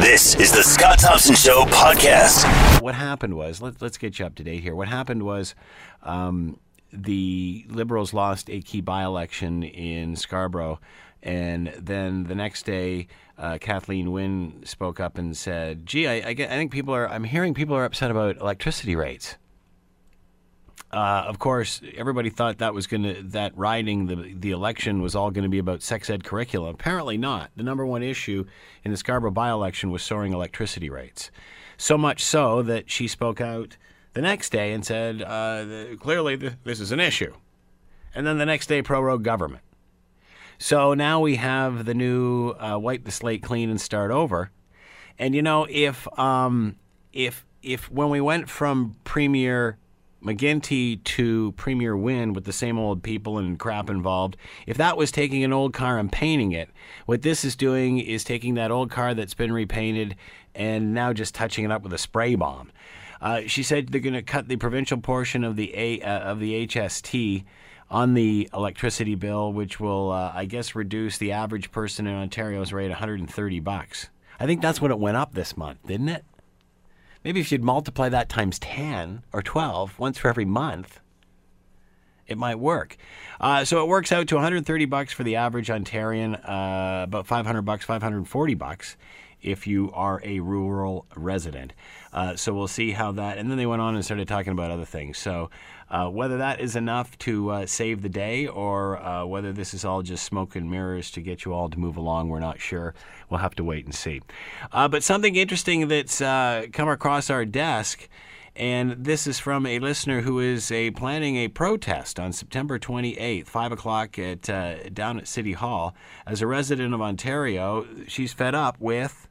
This is the Scott Thompson Show podcast. What happened was, let, us get you up to date here. What happened was um, the Liberals lost a key by election in Scarborough. And then the next day, uh, Kathleen Wynne spoke up and said, "Gee, I, I, get, I think people are. I'm hearing people are upset about electricity rates." Uh, of course, everybody thought that was going to that riding the the election was all going to be about sex ed curriculum. Apparently not. The number one issue in the Scarborough by-election was soaring electricity rates. So much so that she spoke out the next day and said, uh, "Clearly, th- this is an issue." And then the next day, prorogue government. So now we have the new uh, wipe the slate clean and start over. And you know, if um, if if when we went from Premier McGuinty to Premier Wynne with the same old people and crap involved, if that was taking an old car and painting it, what this is doing is taking that old car that's been repainted and now just touching it up with a spray bomb. Uh, she said they're going to cut the provincial portion of the a, uh, of the HST on the electricity bill, which will, uh, I guess, reduce the average person in Ontario's rate 130 bucks. I think that's what it went up this month, didn't it? Maybe if you'd multiply that times 10 or 12, once for every month, it might work. Uh, so it works out to 130 bucks for the average Ontarian, uh, about 500 bucks, 540 bucks if you are a rural resident. Uh, so we'll see how that. And then they went on and started talking about other things. So uh, whether that is enough to uh, save the day or uh, whether this is all just smoke and mirrors to get you all to move along, we're not sure. We'll have to wait and see. Uh, but something interesting that's uh, come across our desk. And this is from a listener who is a planning a protest on September 28th, 5 o'clock at uh, down at City Hall. As a resident of Ontario, she's fed up with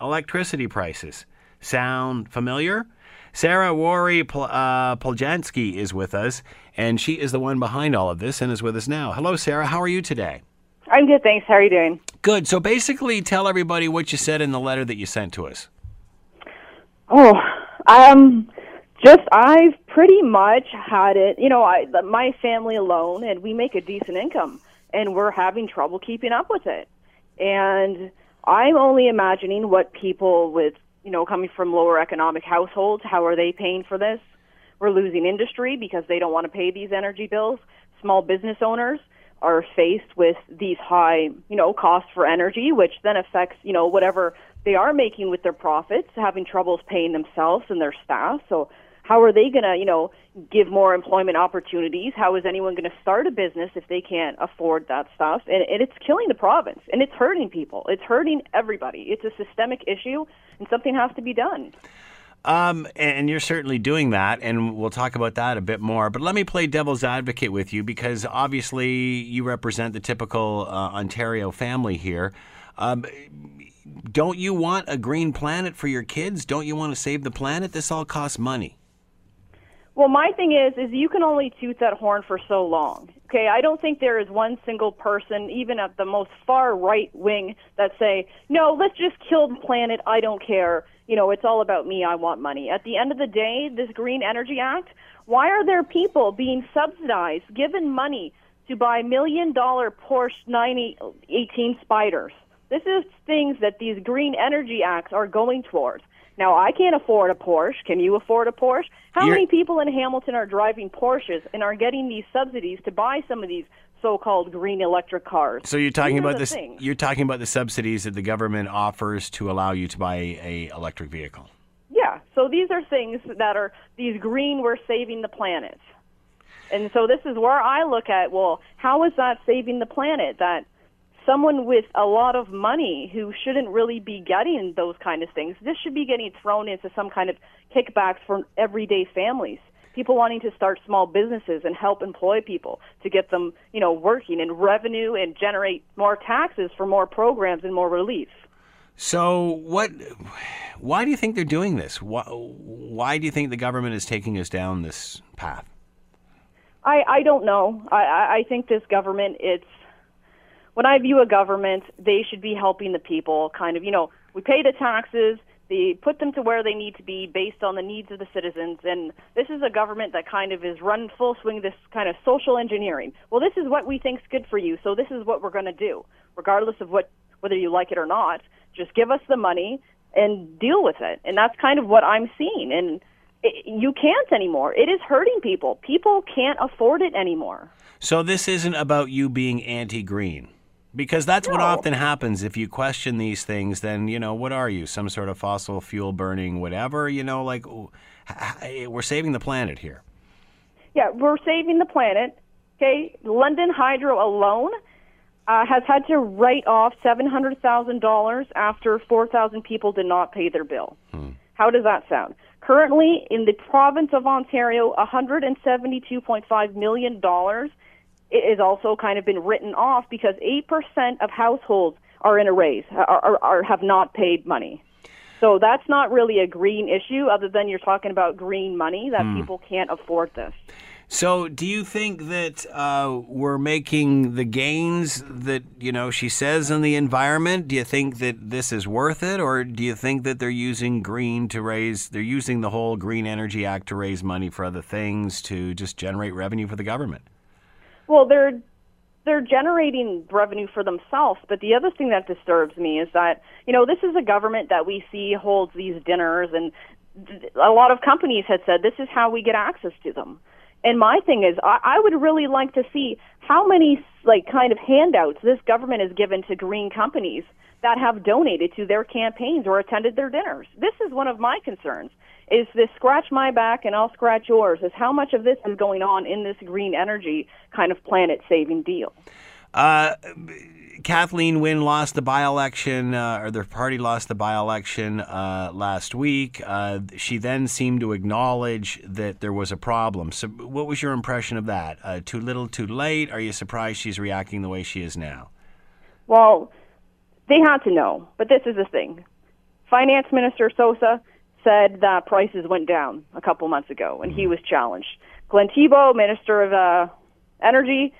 electricity prices. Sound familiar? Sarah Wari uh, Poljanski is with us, and she is the one behind all of this and is with us now. Hello, Sarah. How are you today? I'm good, thanks. How are you doing? Good. So basically, tell everybody what you said in the letter that you sent to us. Oh, um, just I've pretty much had it. You know, I my family alone, and we make a decent income, and we're having trouble keeping up with it. And I'm only imagining what people with you know, coming from lower economic households, how are they paying for this? We're losing industry because they don't want to pay these energy bills. Small business owners are faced with these high, you know, costs for energy, which then affects, you know, whatever they are making with their profits, having troubles paying themselves and their staff. So how are they going to, you know, give more employment opportunities? How is anyone going to start a business if they can't afford that stuff? And, and it's killing the province, and it's hurting people. It's hurting everybody. It's a systemic issue, and something has to be done. Um, and you're certainly doing that, and we'll talk about that a bit more. But let me play devil's advocate with you because obviously you represent the typical uh, Ontario family here. Um, don't you want a green planet for your kids? Don't you want to save the planet? This all costs money. Well, my thing is, is you can only toot that horn for so long. Okay, I don't think there is one single person, even at the most far right wing, that say, no, let's just kill the planet. I don't care. You know, it's all about me. I want money. At the end of the day, this Green Energy Act, why are there people being subsidized, given money to buy million dollar Porsche 918 Spyders? This is things that these Green Energy Acts are going towards. Now, I can't afford a Porsche. Can you afford a Porsche? How You're... many people in Hamilton are driving Porsches and are getting these subsidies to buy some of these so-called green electric cars? So you're talking These about this? Things. You're talking about the subsidies that the government offers to allow you to buy a electric vehicle. Yeah. So these are things that are these green. We're saving the planet. And so this is where I look at. Well, how is that saving the planet? That someone with a lot of money who shouldn't really be getting those kind of things. This should be getting thrown into some kind of kickbacks for everyday families. People wanting to start small businesses and help employ people to get them, you know, working and revenue and generate more taxes for more programs and more relief. So, what? Why do you think they're doing this? Why, why do you think the government is taking us down this path? I, I don't know. I, I think this government it's when I view a government, they should be helping the people. Kind of, you know, we pay the taxes, they put them to where they need to be based on the needs of the citizens. And this is a government that kind of is run full swing this kind of social engineering. Well, this is what we think's good for you, so this is what we're going to do, regardless of what whether you like it or not. Just give us the money. and deal with it. And that's kind of what I'm seeing. And it, you can't anymore. It is hurting people. People can't afford it anymore. So this isn't about you being anti-green. Because that's what often happens if you question these things. Then you know what are you? Some sort of fossil fuel burning, whatever. You know, like ooh, h- h- we're saving the planet here. Yeah, we're saving the planet. Okay, London Hydro alone uh, has had to write off seven hundred thousand dollars after four thousand people did not pay their bill. How does that sound? Currently, in the province of Ontario, one hundred and seventy-two point five million dollars is also kind of been written off because eight percent of households are in arrears, are, are, are have not paid money. So that's not really a green issue, other than you're talking about green money that people can't afford this. So, do you think that uh, we're making the gains that you know she says in the environment? Do you think that this is worth it, or do you think that they're using green to raise? They're using the whole Green Energy Act to raise money for other things to just generate revenue for the government. Well, they're they're generating revenue for themselves, but the other thing that disturbs me is that you know this is a government that we see holds these dinners, and th- a lot of companies had said this is how we get access to them. And my thing is, I, I would really like to see how many like kind of handouts this government has given to green companies that have donated to their campaigns or attended their dinners. This is one of my concerns. Is this scratch my back and I'll scratch yours? Is how much of this is going on in this green energy kind of planet saving deal? Uh, Kathleen Wynne lost the by-election, uh, or their party lost the by-election uh, last week. Uh, she then seemed to acknowledge that there was a problem. So, what was your impression of that? Uh, too little, too late? Are you surprised she's reacting the way she is now? Well, they had to know, but this is the thing. Finance Minister Sousa said that prices went down a couple months ago, and he was challenged. Glenn Thibeault, Minister of uh, Energy,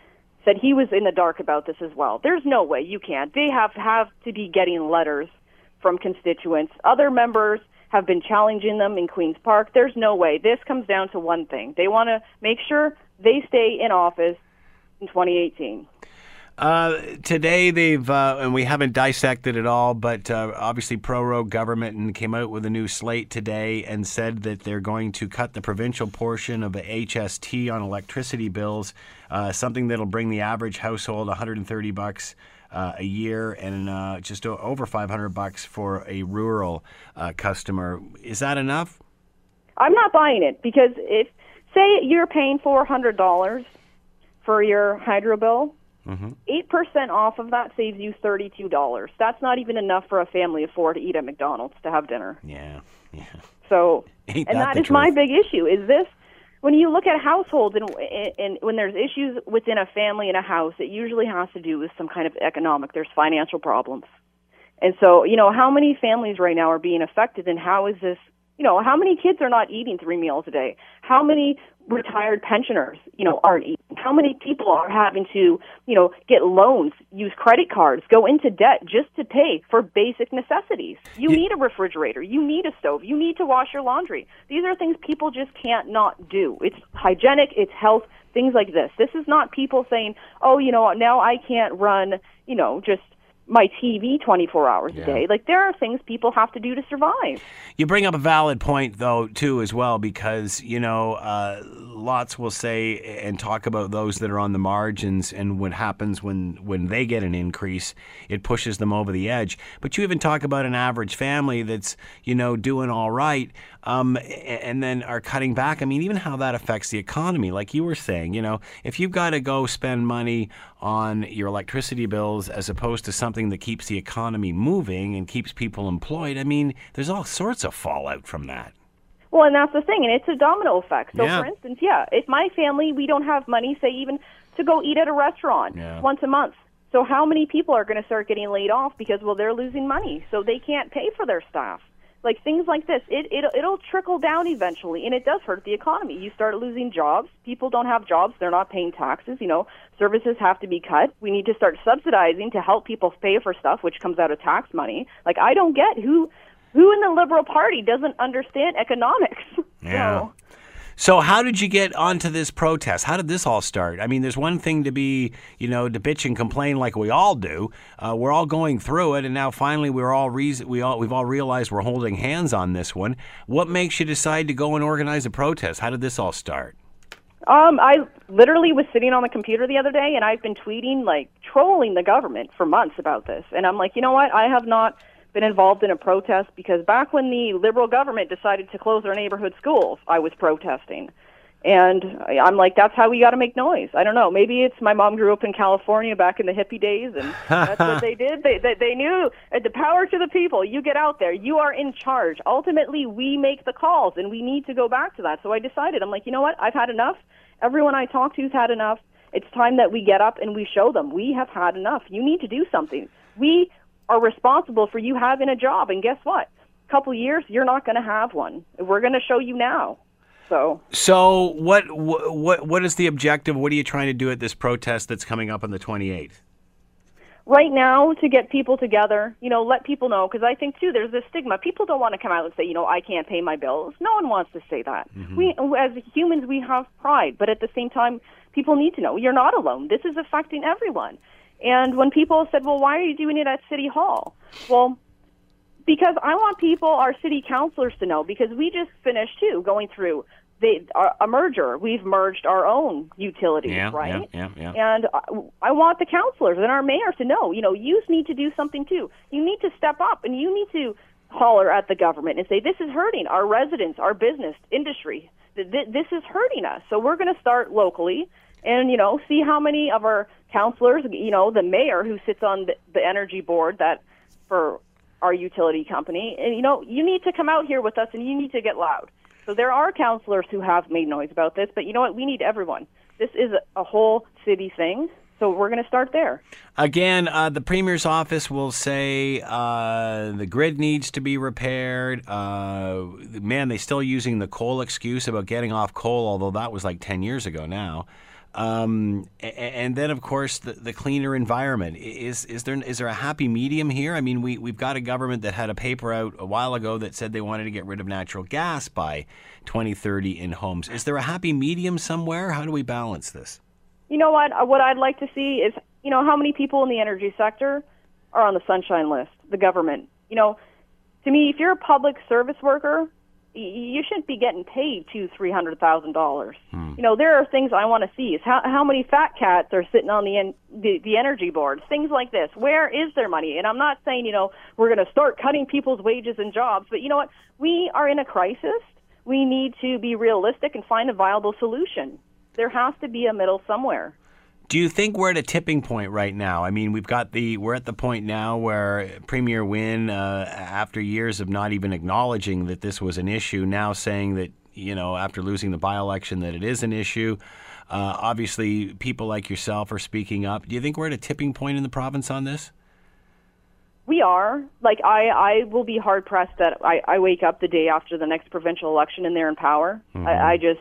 said he was in the dark about this as well. There's no way you can't. They have have to be getting letters from constituents. Other members have been challenging them in Queens Park. There's no way. This comes down to one thing. They want to make sure they stay in office in 2018. Uh, today they've uh, and we haven't dissected it all, but uh, obviously prorogue government and came out with a new slate today and said that they're going to cut the provincial portion of the HST on electricity bills, uh, something that'll bring the average household 130 bucks. Uh, a year and uh, just over 500 bucks for a rural customer. Is that enough? I'm not buying it because if say you're paying four hundred dollars for your hydro bill, Mm-hmm. 8 percent off of that saves you thirty two dollars. That's not even enough for a family of four to eat at McDonald's to have dinner. Yeah, yeah. So, Ain't and that that is my big issue. Is this when you look at households and, and when there's issues within a family in a house, it usually has to do with some kind of economic. There's financial problems, and so you know how many families right now are being affected, and how is this? You know, how many kids are not eating three meals a day? How many retired pensioners, you know, aren't eating? How many people are having to, you know, get loans, use credit cards, go into debt just to pay for basic necessities? You need a refrigerator, you need a stove, you need to wash your laundry. These are things people just can't not do. It's hygienic, it's health, things like this. This is not people saying, "Oh, you know, now I can't run, you know, just my TV 24 hours a day." Like there are things people have to do to survive. You bring up a valid point, though, too, as well, because you know, uh, lots will say and talk about those that are on the margins and what happens when when they get an increase, it pushes them over the edge. But you even talk about an average family that's you know doing all right, um, and then are cutting back. I mean, even how that affects the economy, like you were saying, you know, if you've got to go spend money on your electricity bills as opposed to something that keeps the economy moving and keeps people employed, I mean, there's all sorts of fallout from that. Well, and that's the thing, and it's a domino effect. So, Yeah. for instance, yeah, if my family we don't have money, say even to go eat at a restaurant Yeah. once a month. So, how many people are going to start getting laid off because well they're losing money, so they can't pay for their staff? Like things like this, it, it it'll trickle down eventually, and it does hurt the economy. You start losing jobs. People don't have jobs; they're not paying taxes. You know, services have to be cut. We need to start subsidizing to help people pay for stuff, which comes out of tax money. Like I don't get who who in the Liberal Party doesn't understand economics. Yeah. So, So, how did you get onto this protest? How did this all start? I mean, there's one thing to be, you know, to bitch and complain like we all do. Uh, we're all going through it, and now finally we're all re- we all we've all realized we're holding hands on this one. What makes you decide to go and organize a protest? How did this all start? Um, I literally was sitting on the computer the other day, and I've been tweeting like trolling the government for months about this, and I'm like, you know what? I have not been involved in a protest because back when the liberal government decided to close our neighborhood schools, I was protesting. And I'm like, that's how we got to make noise. I don't know. Maybe it's my mom grew up in California back in the hippie days, and that's what they did. They, they they knew uh, the power to the people. You get out there. You are in charge. Ultimately, we make the calls, and we need to go back to that. So I decided. I'm like, you know what? I've had enough. Everyone I talk to's had enough. It's time that we get up and we show them we have had enough. You need to do something. We are responsible for you having a job. And guess what? A couple years, you're not going to have one. We're going to show you now. So, so what, what, what is the objective? What are you trying to do at this protest that's coming up on the 28th? Right now, to get people together, you know, let people know, because I think too, there's this stigma. People don't want to come out and say, you know, I can't pay my bills. No one wants to say that. Mm-hmm. We, as humans, we have pride, but at the same time, people need to know you're not alone. This is affecting everyone. And when people said, well, why are you doing it at City Hall? Well, because I want people, our city councilors, to know, because we just finished, too, going through the, a merger. We've merged our own utilities, yeah, right? Yeah, yeah, yeah. And I want the councilors and our mayor to know, you know, you need to do something, too. You need to step up and you need to holler at the government and say, this is hurting our residents, our business, industry. This is hurting us. So we're going to start locally and, you know, see how many of our counselors, you know, the mayor who sits on the, the energy board that for our utility company, and you know, you need to come out here with us and you need to get loud. So there are counselors who have made noise about this, but you know what? We need everyone. This is a, whole city thing. So we're going to start there. Again, uh, the premier's office will say uh, the grid needs to be repaired. Uh, man, they're still using the coal excuse about getting off coal, although that was like 10 years ago now. Um, and then, of course, the, the cleaner environment. Is is there is there a happy medium here? I mean, we we've got a government that had a paper out a while ago that said they wanted to get rid of natural gas by 2030 in homes. Is there a happy medium somewhere? How do we balance this? You know what? Uh, what I'd like to see is, you know, how many people in the energy sector are on the sunshine list? The government. You know, to me, if you're a public service worker, you shouldn't be getting paid two, three hundred thousand dollars. Hmm. You know, there are things I want to see. Is how how many fat cats are sitting on the, en- the the energy boards? Things like this. Where is their money? And I'm not saying you know we're going to start cutting people's wages and jobs, but you know what? We are in a crisis. We need to be realistic and find a viable solution. There has to be a middle somewhere. Do you think we're at a tipping point right now? I mean, we've got the we're at the point now where Premier Wynne, uh, after years of not even acknowledging that this was an issue, now saying that you know after losing the by-election that it is an issue. Uh, obviously, people like yourself are speaking up. Do you think we're at a tipping point in the province on this? We are. Like I, I will be hard pressed that I, I wake up the day after the next provincial election and they're in power. Mm-hmm. I, I just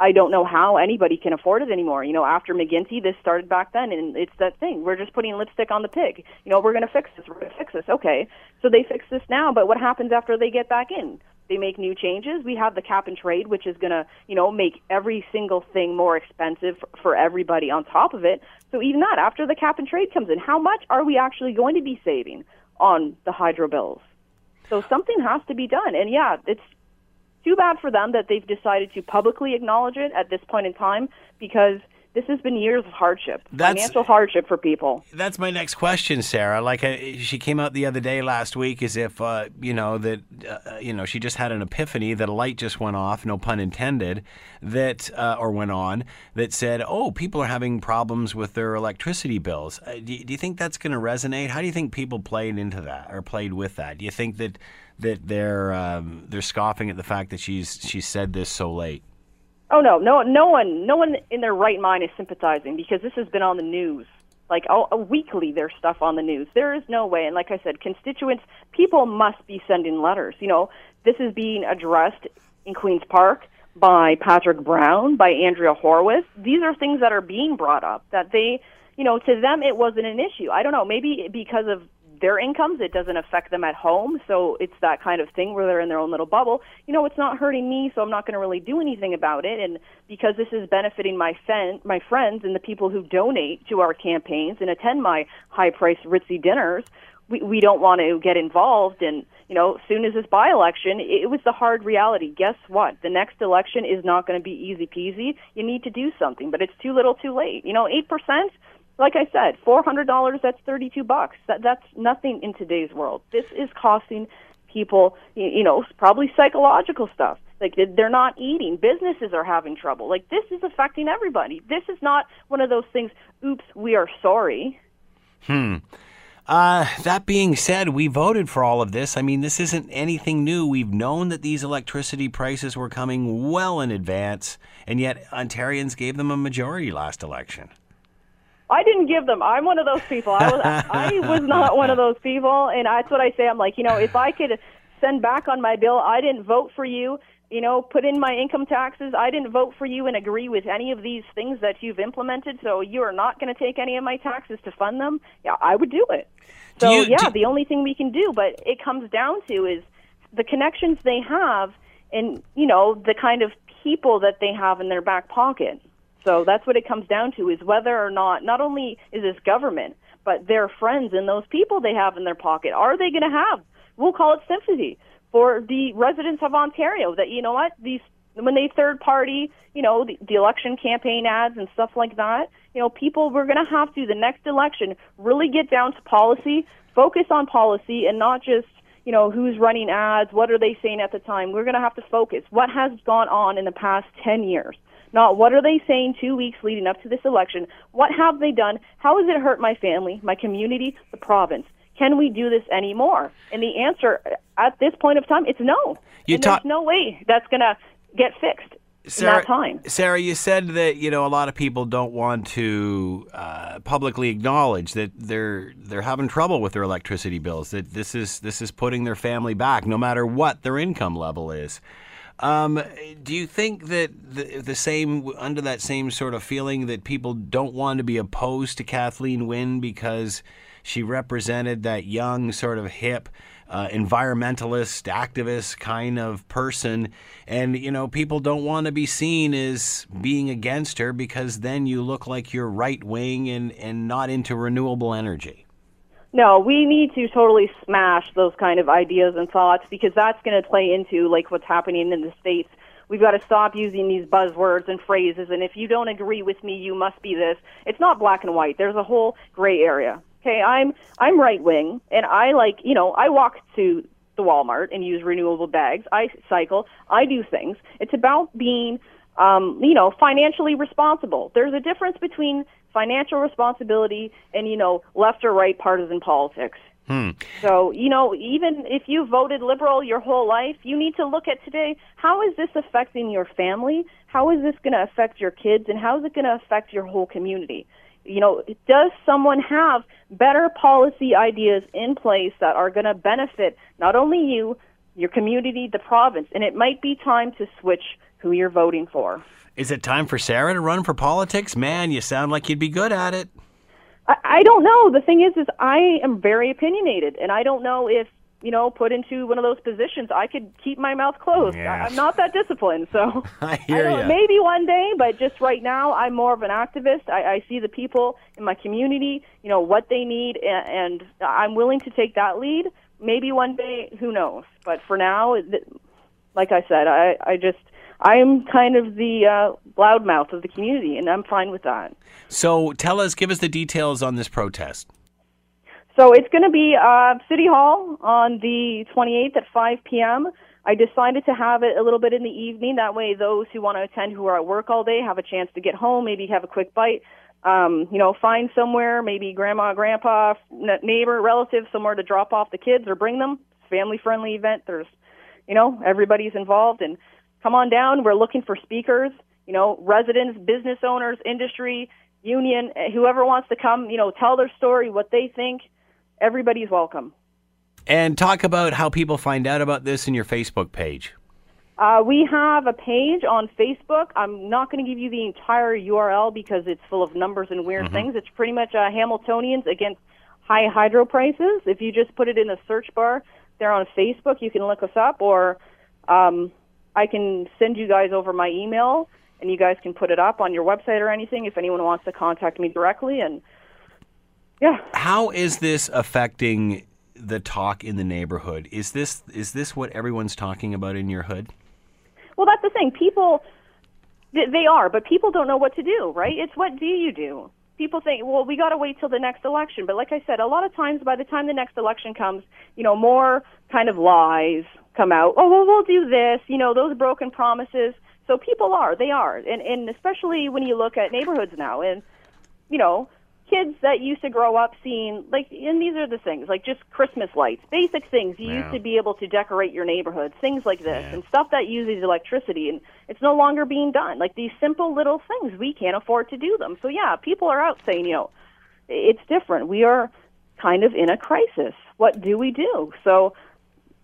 I don't know how anybody can afford it anymore. You know, after McGuinty, this started back then, and it's that thing. We're just putting lipstick on the pig. You know, we're going to fix this. We're going to fix this. Okay, so they fix this now, but what happens after they get back in? They make new changes. We have the cap and trade, which is going to, you know, make every single thing more expensive for, everybody on top of it. So even that, after the cap and trade comes in, how much are we actually going to be saving on the hydro bills? So something has to be done. And yeah, it's too bad for them that they've decided to publicly acknowledge it at this point in time because this has been years of hardship, that's, financial hardship for people. That's my next question, Sarah. Like uh, she came out the other day last week as if uh, you know that uh, you know she just had an epiphany that a light just went off, no pun intended, that uh, or went on that said, "Oh, people are having problems with their electricity bills." Uh, do, do you think that's going to resonate? How do you think people played into that or played with that? Do you think that that they're um, they're scoffing at the fact that she's she said this so late. Oh no, no, no one, no one in their right mind is sympathizing because this has been on the news. Like oh, weekly, there's stuff on the news. There is no way, and like I said, constituents, people must be sending letters. You know, this is being addressed in Queens Park by Patrick Brown, by Andrea Horwath. These are things that are being brought up that they, you know, to them it wasn't an issue. I don't know, maybe because of their incomes. It doesn't affect them at home. So it's that kind of thing where they're in their own little bubble. You know, it's not hurting me, so I'm not going to really do anything about it. And because this is benefiting my fen- my friends and the people who donate to our campaigns and attend my high priced ritzy dinners, we, we don't want to get involved. And, you know, soon as this by election, it was the hard reality. Guess what? The next election is not going to be easy peasy. You need to do something, but it's too little too late. You know, 8%, like I said, four hundred dollars. That's thirty two bucks. That that's nothing in today's world. This is costing people, you know, probably psychological stuff. Like they're not eating. Businesses are having trouble. Like this is affecting everybody. This is not one of those things. Oops, we are sorry. Hmm. Uh, that being said, we voted for all of this. I mean, this isn't anything new. We've known that these electricity prices were coming well in advance, and yet Ontarians gave them a majority last election. I didn't give them. I'm one of those people. I was I was not one of those people, and that's what I say. I'm like, you know, if I could send back on my bill, I didn't vote for you. You know, put in my income taxes. I didn't vote for you and agree with any of these things that you've implemented. So you are not going to take any of my taxes to fund them. Yeah, I would do it. So Do you- yeah, do- the only thing we can do, but it comes down to is the connections they have, and you know, the kind of people that they have in their back pocket. So that's what it comes down to is whether or not not only is this government, but their friends and those people they have in their pocket, are they going to have, we'll call it sympathy for the residents of Ontario that, you know what, these, when they third party, you know, the, the election campaign ads and stuff like that, you know, people, we're going to have to, the next election, really get down to policy, focus on policy and not just, you know, who's running ads, what are they saying at the time. We're going to have to focus. What has gone on in the past 10 years? Not what are they saying two weeks leading up to this election? What have they done? How has it hurt my family, my community, the province? Can we do this anymore? And the answer at this point of time, it's no. You and talk- there's no way that's going to get fixed in that time. Sarah, you said that you know a lot of people don't want to uh, publicly acknowledge that they're they're having trouble with their electricity bills. That this is this is putting their family back, no matter what their income level is. Um, do you think that the, the same under that same sort of feeling that people don't want to be opposed to Kathleen Wynne because she represented that young sort of hip uh, environmentalist activist kind of person? And you know people don't want to be seen as being against her because then you look like you're right wing and and not into renewable energy No, we need to totally smash those kind of ideas and thoughts because that's going to play into like what's happening in the states. We've got to stop using these buzzwords and phrases. And if you don't agree with me, you must be this. It's not black and white. There's a whole gray area. Okay, I'm I'm right wing, and I like you know I walk to the Walmart and use renewable bags. I cycle. I do things. It's about being um, you know financially responsible. There's a difference between financial responsibility and you know left or right partisan politics. Hmm. So, you know, even if you voted liberal your whole life, you need to look at today how is this affecting your family? How is this going to affect your kids? And how is it going to affect your whole community? You know, does someone have better policy ideas in place that are going to benefit not only you, your community, the province? And it might be time to switch who you're voting for. is it time for sarah to run for politics man you sound like you'd be good at it I, I don't know. The thing is, is I am very opinionated, and I don't know if you know, put into one of those positions, I could keep my mouth closed. I, I'm not that disciplined, so I hear don't- ya. Maybe one day, but just right now, I'm more of an activist. I, I see the people in my community, you know, what they need, and, and I'm willing to take that lead. Maybe one day, who knows? But for now, th- like I said, I, I just I'm kind of the uh, loudmouth of the community, and I'm fine with that. so tell us give us the details on this protest So it's going to be uh, City Hall on the 28th at 5 p.m. I decided to have it a little bit in the evening. That way, those who want to attend who are at work all day have a chance to get home, maybe have a quick bite. Um, you know, find somewhere, maybe grandma, grandpa, neighbor, relative, somewhere to drop off the kids or bring them. It's a family-friendly event. There's, you know, everybody's involved, and come on down. We're looking for speakers. You know, residents, business owners, industry, union, eh, whoever wants to come. You know, tell their story, what they think everybody's welcome. and talk about how people find out about this in your facebook page Uh, we have a page on Facebook. I'm not going to give you the entire URL because it's full of numbers and weird things. It's pretty much uh, Hamiltonians against high hydro prices. If you just put it in the search bar there on Facebook, you can look us up, or um, I can send you guys over my email, and you guys can put it up on your website or anything if anyone wants to contact me directly. And yeah, How is this affecting the talk in the neighborhood? Is this is this what everyone's talking about in your hood? Well, that's the thing. People, they are, but people don't know what to do, right? It's what do you do? People think, well, we got to wait till the next election. But like I said, a lot of times by the time the next election comes, you know, more kind of lies come out. Oh, well, we'll do this. You know, those broken promises. So people are, they are, and and especially when you look at neighborhoods now, and you know, kids that used to grow up seeing like, and these are the things like just Christmas lights, basic things you Yeah. used to be able to decorate your neighborhood, things like this, Yeah. and stuff that uses electricity, and it's no longer being done. Like these simple little things, we can't afford to do them. So yeah, people are out saying, you know, it's different. We are kind of in a crisis. What do we do? So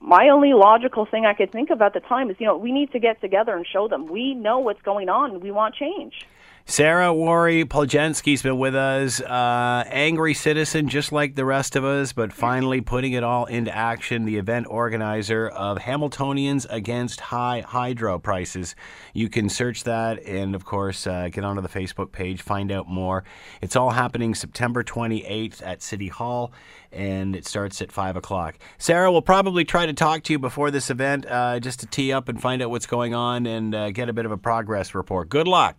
my only logical thing I could think of at the time is, you know, we need to get together and show them we know what's going on and we want change. Sarah Wari Poljanski's been with us, uh, angry citizen just like the rest of us, but finally putting it all into action. The event organizer of Hamiltonians Against High Hydro Prices. You can search that and, of course, uh, get onto the Facebook page, find out more. It's all happening September 28th at City Hall, and it starts at 5 o'clock. Sarah, we'll probably try to talk to you before this event uh, just to tee up and find out what's going on and uh, get a bit of a progress report. Good luck.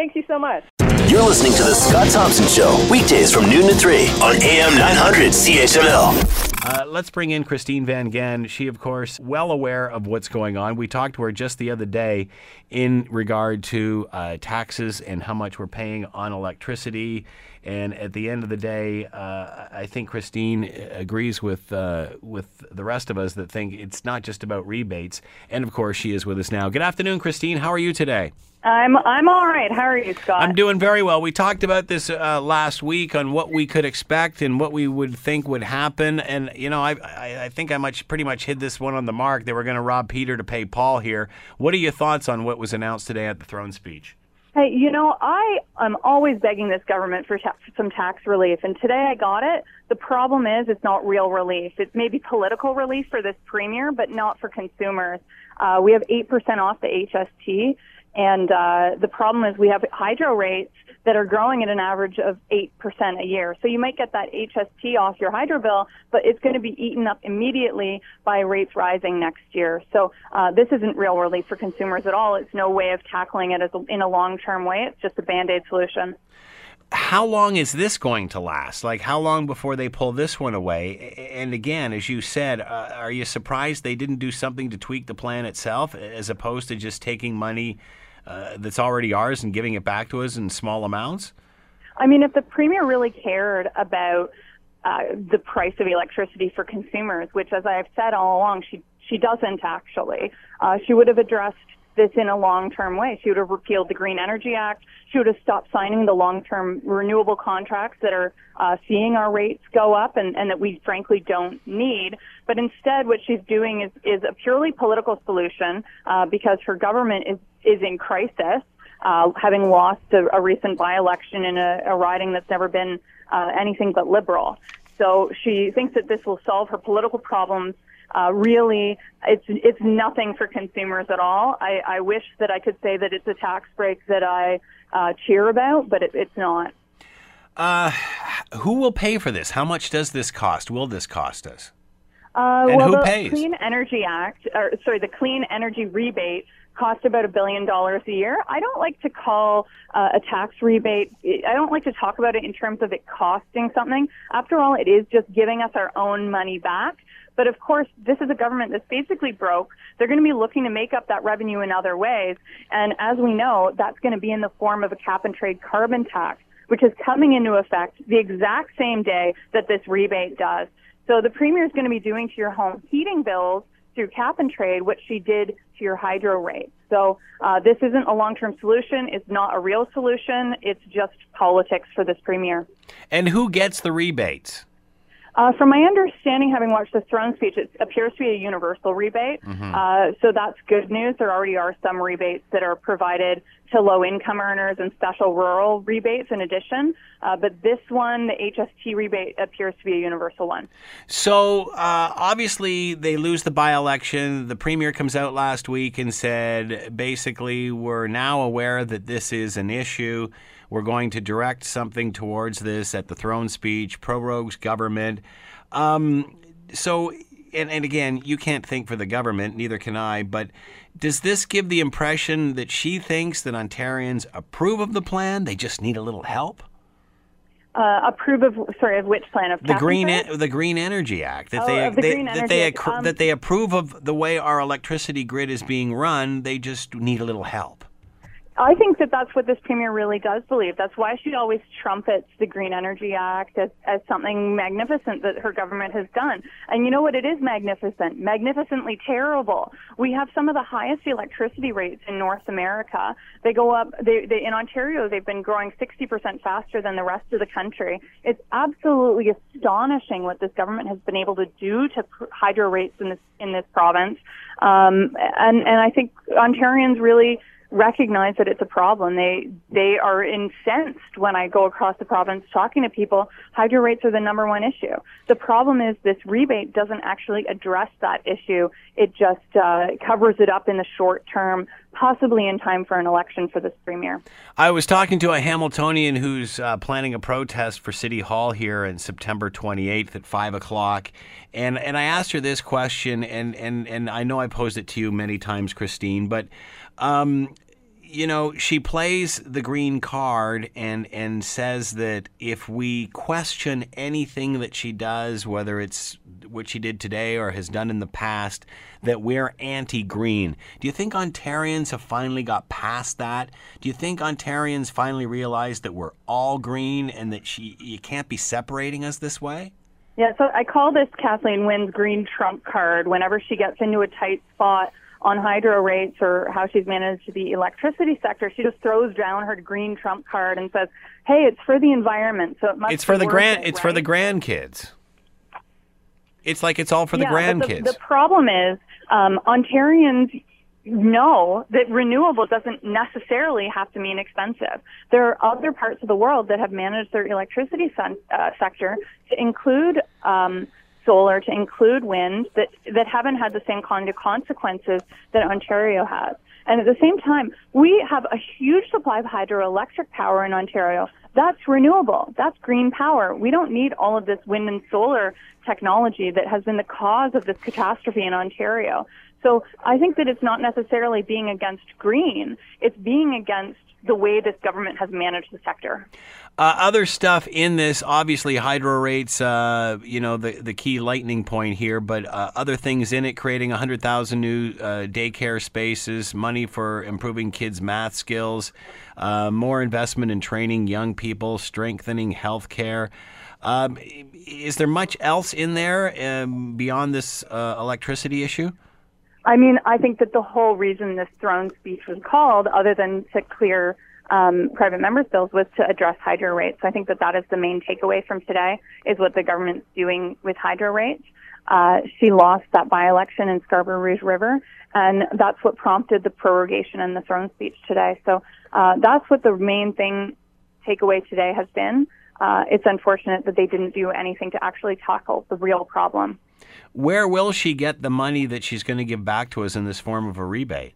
Thank you so much. You're listening to The Scott Thompson Show, weekdays from noon to 3 on AM 900 CHML. Uh, let's bring in Christine Van Geyn. She, of course, well aware of what's going on. We talked to her just the other day in regard to uh, taxes and how much we're paying on electricity. And at the end of the day, uh, I think Christine agrees with uh, with the rest of us that think it's not just about rebates. And of course, she is with us now. Good afternoon, Christine. How are you today? I'm I'm all right. How are you, Scott? I'm doing very well. We talked about this uh, last week on what we could expect and what we would think would happen. And you know, I I, I think I much pretty much hit this one on the mark. They were going to rob Peter to pay Paul here. What are your thoughts on what was announced today at the throne speech? Hey, you know, I am always begging this government for, ta- for some tax relief, and today I got it. The problem is, it's not real relief. It's maybe political relief for this premier, but not for consumers. Uh, we have 8% off the HST, and uh, the problem is we have hydro rates that are growing at an average of 8% a year. So you might get that HST off your hydro bill, but it's going to be eaten up immediately by rates rising next year. So uh, this isn't real relief for consumers at all. It's no way of tackling it as a, in a long-term way. It's just a band-aid solution. How long is this going to last? Like, how long before they pull this one away? And again, as you said, uh, are you surprised they didn't do something to tweak the plan itself as opposed to just taking money uh, that's already ours and giving it back to us in small amounts? I mean, if the premier really cared about uh, the price of electricity for consumers, which, as I've said all along, she she doesn't actually, uh, she would have addressed this in a long-term way. She would have repealed the Green Energy Act. She would have stopped signing the long-term renewable contracts that are uh, seeing our rates go up and, and that we frankly don't need. But instead, what she's doing is, is a purely political solution uh, because her government is, is in crisis uh, having lost a, a recent by-election in a, a riding that's never been uh, anything but liberal. So she thinks that this will solve her political problems. Uh, really, it's it's nothing for consumers at all. I, I wish that I could say that it's a tax break that I uh, cheer about, but it, it's not. Uh, who will pay for this? How much does this cost? Will this cost us? Uh, And well, who the pays? Clean Energy Act, or sorry, the Clean Energy Rebate cost about a billion dollars a year. I don't like to call uh, a tax rebate. I don't like to talk about it in terms of it costing something. After all, it is just giving us our own money back. But of course, this is a government that's basically broke. They're going to be looking to make up that revenue in other ways. And as we know, that's going to be in the form of a cap and trade carbon tax, which is coming into effect the exact same day that this rebate does. So the premier is going to be doing to your home heating bills through cap and trade what she did to your hydro rates. So uh, this isn't a long-term solution. It's not a real solution. It's just politics for this premier. And who gets the rebates? Uh, from my understanding, having watched the throne speech, it appears to be a universal rebate. Mm-hmm. Uh, so that's good news. There already are some rebates that are provided to low income earners and special rural rebates in addition. Uh, but this one, the HST rebate, appears to be a universal one. So uh, obviously, they lose the by election. The premier comes out last week and said basically, we're now aware that this is an issue. We're going to direct something towards this at the throne speech, prorogues government. Um, so, and, and again, you can't think for the government, neither can I, but does this give the impression that she thinks that Ontarians approve of the plan? They just need a little help? Uh, approve of sorry of which plan of the green Catherine? the Green Energy Act that Oh, they, the they that they accru- um, that they approve of the way our electricity grid is being run. They just need a little help. I think that that's what this premier really does believe. That's why she always trumpets the Green Energy Act as, as something magnificent that her government has done. And you know what? It is magnificent, magnificently terrible. We have some of the highest electricity rates in North America. They go up, they, they, in Ontario, they've been growing 60% faster than the rest of the country. It's absolutely astonishing what this government has been able to do to hydro rates in this, in this province. Um, and, and I think Ontarians really, recognize that it's a problem. They they are incensed when I go across the province talking to people. Hydro rates are the number one issue. The problem is this rebate doesn't actually address that issue. It just uh, covers it up in the short term, possibly in time for an election for this premier. I was talking to a Hamiltonian who's uh, planning a protest for City Hall here on September 28th at five o'clock, and and I asked her this question, and and and I know I posed it to you many times, Christine, but. Um, you know, she plays the green card and and says that if we question anything that she does, whether it's what she did today or has done in the past, that we're anti-green. Do you think Ontarians have finally got past that? Do you think Ontarians finally realize that we're all green and that she you can't be separating us this way? Yeah, so I call this Kathleen Wynne's green trump card. Whenever she gets into a tight spot on hydro rates or how she's managed the electricity sector, she just throws down her green trump card and says, "Hey, it's for the environment, so it must." It's for the grand. it, It's for the grandkids. It's like it's all for the yeah, grandkids. The, the problem is um, Ontarians know that renewable doesn't necessarily have to mean expensive. There are other parts of the world that have managed their electricity sen- uh, sector to include um, solar, to include wind, that that haven't had the same kind of consequences that Ontario has. And at the same time, we have a huge supply of hydroelectric power in Ontario. That's renewable. That's green power. We don't need all of this wind and solar technology that has been the cause of this catastrophe in Ontario. So I think that it's not necessarily being against green. It's being against the way this government has managed the sector. Uh, other stuff in this, obviously, hydro rates, uh, you know, the, the key lightning point here, but uh, other things in it, creating 100,000 new uh, daycare spaces, money for improving kids' math skills, uh, more investment in training young people, strengthening healthcare. Um, is there much else in there um, beyond this uh, electricity issue? I mean, I think that the whole reason this throne speech was called, other than to clear um, private members' bills, was to address hydro rates. I think that that is the main takeaway from today, is what the government's doing with hydro rates. Uh, she lost that by-election in Scarborough Rouge River, and that's what prompted the prorogation and the throne speech today. So uh, that's what the main thing takeaway today has been. Uh, it's unfortunate that they didn't do anything to actually tackle the real problem. Where will she get the money that she's going to give back to us in this form of a rebate?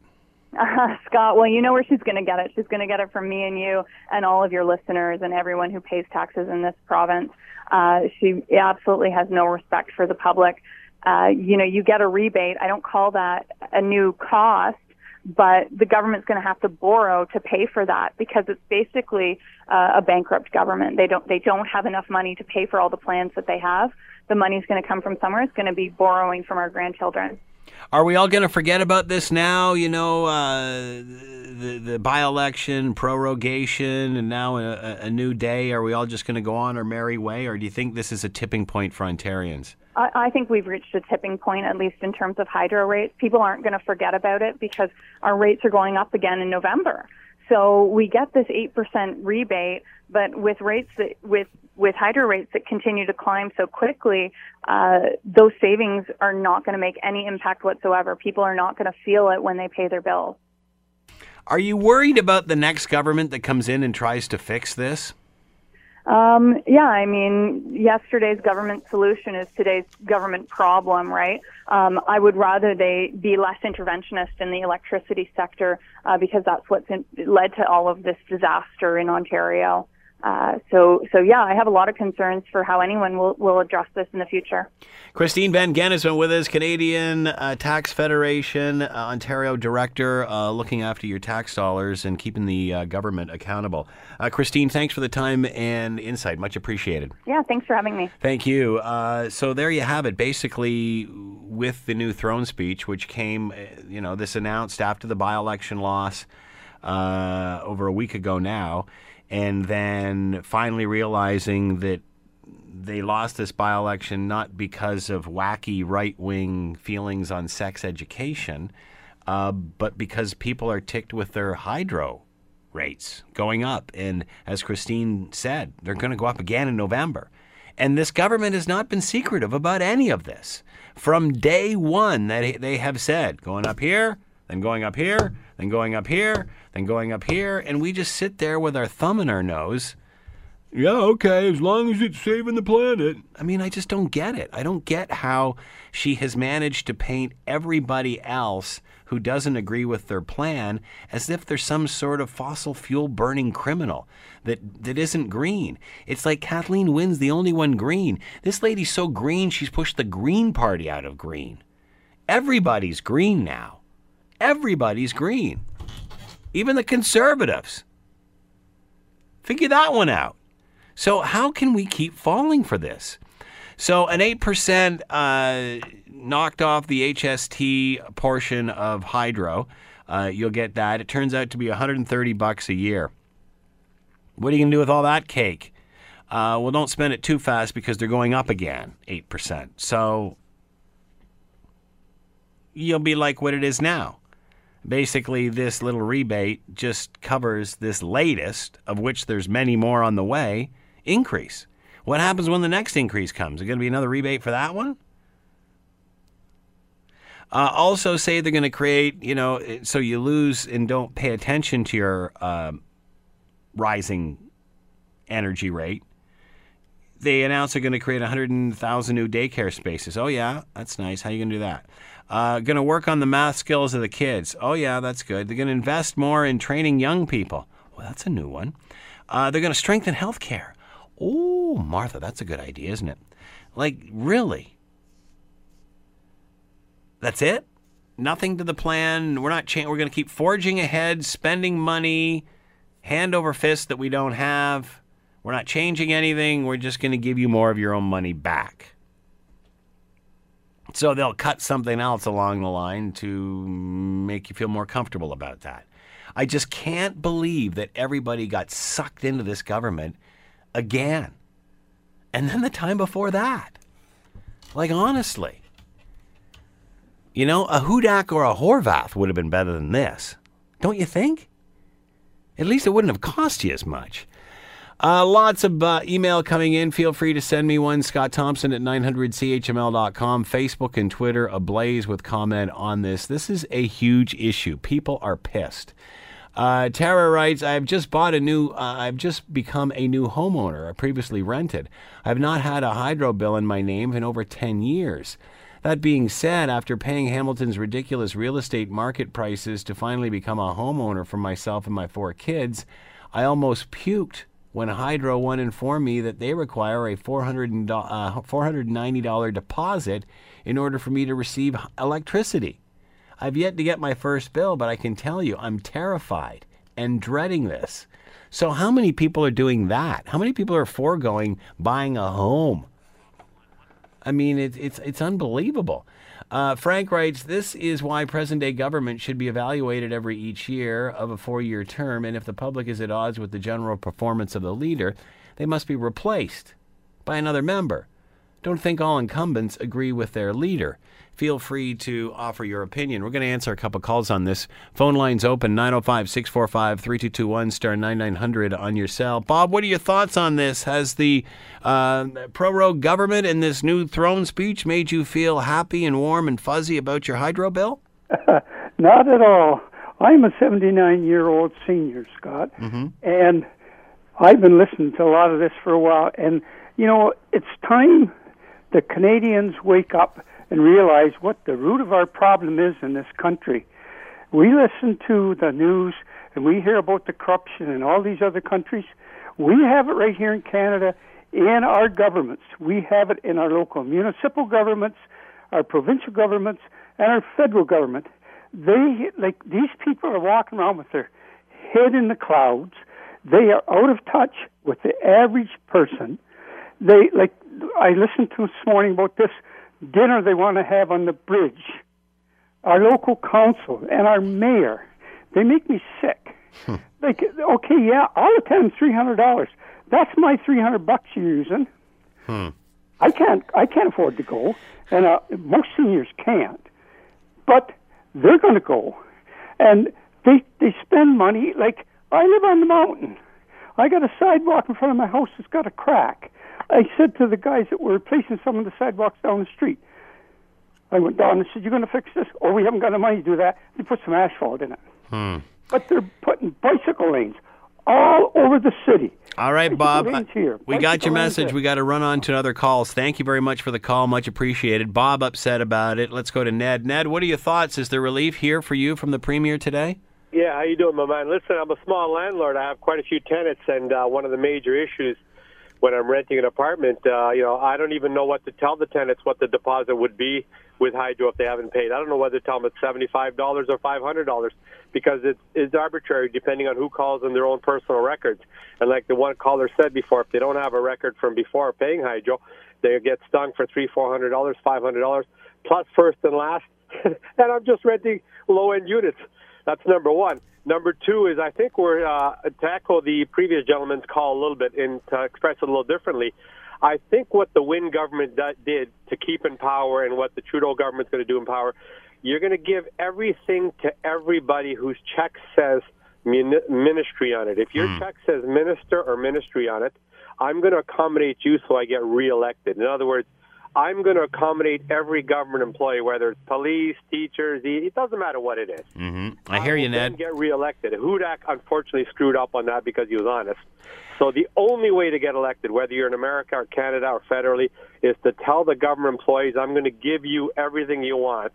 Uh, Scott, well, you know where she's going to get it. She's going to get it from me and you and all of your listeners and everyone who pays taxes in this province. Uh, she absolutely has no respect for the public. Uh, you know, you get a rebate. I don't call that a new cost, but the government's going to have to borrow to pay for that because it's basically uh, a bankrupt government. They don't they don't have enough money to pay for all the plans that they have. The money's going to come from somewhere. It's going to be borrowing from our grandchildren. Are we all going to forget about this now? You know, uh, the the by-election, prorogation, and now a, a new day. Are we all just going to go on our merry way, or do you think this is a tipping point for Ontarians? I, I think we've reached a tipping point, at least in terms of hydro rates. People aren't going to forget about it because our rates are going up again in November. So we get this 8% rebate But with rates that with with hydro rates that continue to climb so quickly, uh, those savings are not going to make any impact whatsoever. People are not going to feel it when they pay their bills. Are you worried about the next government that comes in and tries to fix this? Um, yeah, I mean, yesterday's government solution is today's government problem, right? Um, I would rather they be less interventionist in the electricity sector uh, because that's what's in, led to all of this disaster in Ontario. Uh, so, so yeah, I have a lot of concerns for how anyone will, will address this in the future. Christine Van Geyn has been with us, Canadian uh, Tax Federation, uh, Ontario Director, uh, looking after your tax dollars and keeping the uh, government accountable. Uh, Christine, thanks for the time and insight. Much appreciated. Yeah, thanks for having me. Thank you. so there you have it. Basically, with the new throne speech, which came, you know, this announced after the by-election loss over a week ago now and then finally realizing that they lost this by election not because of wacky right wing feelings on sex education, uh, but because people are ticked with their hydro rates going up. And as Christine said, they're going to go up again in November. And this government has not been secretive about any of this. From day one, that they have said, going up here, then going up here, then going up here, then going up here, and we just sit there with our thumb in our nose. Yeah, okay, as long as it's saving the planet. I mean, I just don't get it. I don't get how she has managed to paint everybody else who doesn't agree with their plan as if they're some sort of fossil fuel burning criminal that, that isn't green. It's like Kathleen Wynne's the only one green. This lady's so green, she's pushed the Green Party out of green. Everybody's green now. Everybody's green even the conservatives. Figure that one out. So, how can we keep falling for this? So, an 8% uh, knocked off the HST portion of hydro. Uh, you'll get that. It turns out to be 130 bucks a year. What are you going to do with all that cake? Uh, well, don't spend it too fast because they're going up again, 8%. So, you'll be like what it is now basically this little rebate just covers this latest, of which there's many more on the way, increase. What happens when the next increase comes? Is it going to be another rebate for that one? Uh, also, say they're going to create, you know, so you lose and don't pay attention to your uh, rising energy rate. They announce they're going to create 100,000 new daycare spaces. Oh, yeah, that's nice. How are you going to do that? Uh, going to work on the math skills of the kids. Oh, yeah, that's good. They're going to invest more in training young people. Well, that's a new one. Uh, they're going to strengthen healthcare. Oh, Martha, that's a good idea, isn't it? Like, really? That's it? Nothing to the plan. We're not. Cha- we're going to keep forging ahead, spending money, hand over fist that we don't have. We're not changing anything. We're just going to give you more of your own money back. So they'll cut something else along the line to make you feel more comfortable about that. I just can't believe that everybody got sucked into this government again. And then the time before that. Like, honestly. You know, a Hudak or a Horwath would have been better than this. Don't you think? At least it wouldn't have cost you as much. Uh, lots of uh, email coming in. Feel free to send me one. Scott Thompson at 900CHML.com. Facebook and Twitter ablaze with comment on this. This is a huge issue. People are pissed. Uh, Tara writes, I've just bought a new, uh, I've just become a new homeowner. I previously rented. I've not had a hydro bill in my name in over 10 years. That being said, after paying Hamilton's ridiculous real estate market prices to finally become a homeowner for myself and my four kids, I almost puked when Hydro One informed me that they require a $400, uh, $490 deposit in order for me to receive electricity. I've yet to get my first bill, but I can tell you I'm terrified and dreading this. So, how many people are doing that? How many people are foregoing buying a home? I mean, it, it's, it's unbelievable. Uh, Frank writes, This is why present day government should be evaluated every each year of a four year term, and if the public is at odds with the general performance of the leader, they must be replaced by another member. don't think all incumbents agree with their leader. Feel free to offer your opinion. We're going to answer a couple calls on this. Phone lines open 905 645 3221 star 9900 on your cell. Bob, what are your thoughts on this? Has the uh, prorogue government and this new throne speech made you feel happy and warm and fuzzy about your hydro bill? Not at all. I'm a 79 year old senior, Scott, Mm-hmm. and I've been listening to a lot of this for a while. And, you know, it's time the Canadians wake up and realize what the root of our problem is in this country. We listen to the news and we hear about the corruption in all these other countries. We have it right here in Canada in our governments. We have it in our local municipal governments, our provincial governments, and our federal government. They like these people are walking around with their head in the clouds. They are out of touch with the average person. They like I listened to this morning about this dinner they want to have on the bridge. Our local council and our mayor, they make me sick. Like, okay, yeah, I'll attend three hundred dollars. That's my three hundred bucks you're using. I can't, I can't afford to go, and uh, most seniors can't. But they're going to go, and they they spend money. Like I live on the mountain. I got a sidewalk in front of my house that's got a crack. I said to the guys that were replacing some of the sidewalks down the street, I went down and said, "You're going to fix this? Oh, we haven't got the money to do that." They put some asphalt in it, but they're putting bicycle lanes all over the city. All right, Bob. here, we got your message. there. We got to run on to other calls. Thank you very much for the call. Much appreciated. Bob upset about it. Let's go to Ned. Ned, what are your thoughts? Is there relief here for you from the premier today? Yeah, how you doing, my man? Listen, I'm a small landlord. I have quite a few tenants, and uh, one of the major issues when I'm renting an apartment, uh, you know, I don't even know what to tell the tenants what the deposit would be with Hydro if they haven't paid. I don't know whether to tell them it's seventy-five dollars or five hundred dollars because it's, it's arbitrary depending on who calls in their own personal records. And like the one caller said before, if they don't have a record from before paying Hydro, they get stung for three, four hundred dollars, five hundred dollars plus first and last. and I'm just renting low-end units. That's number one. Number two is I think we're uh, to echo the previous gentleman's call a little bit and to express it a little differently. I think what the Wynne government did to keep in power and what the Trudeau government's going to do in power, you're going to give everything to everybody whose check says ministry on it. If your check says minister or ministry on it, I'm going to accommodate you so I get reelected. In other words, I'm going to accommodate every government employee, whether it's police, teachers, it doesn't matter what it is. Mm-hmm. I hear you, Ned. Get reelected. Hudak unfortunately screwed up on that because he was honest. So the only way to get elected, whether you're in America or Canada or federally, is to tell the government employees, "I'm going to give you everything you want."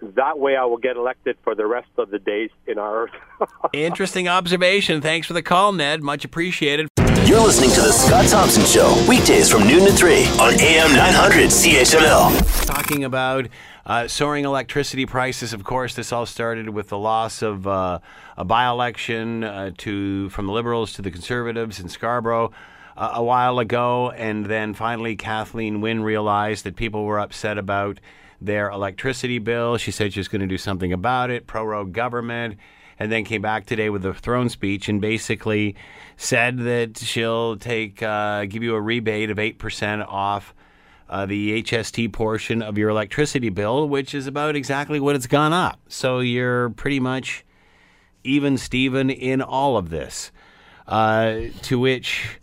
That way, I will get elected for the rest of the days in our earth. Interesting observation. Thanks for the call, Ned. Much appreciated. You're listening to The Scott Thompson Show, weekdays from noon to 3 on AM 900 CHML. Talking about uh, soaring electricity prices. Of course, this all started with the loss of uh, a by-election uh, to from the Liberals to the Conservatives in Scarborough uh, a while ago, and then finally Kathleen Wynne realized that people were upset about their electricity bill. She said she was going to do something about it. Prorogue government and then came back today with a throne speech and basically said that she'll take uh, give you a rebate of eight percent off uh, the HST portion of your electricity bill, which is about exactly what it's gone up. So you're pretty much even Steven in all of this. Uh, to which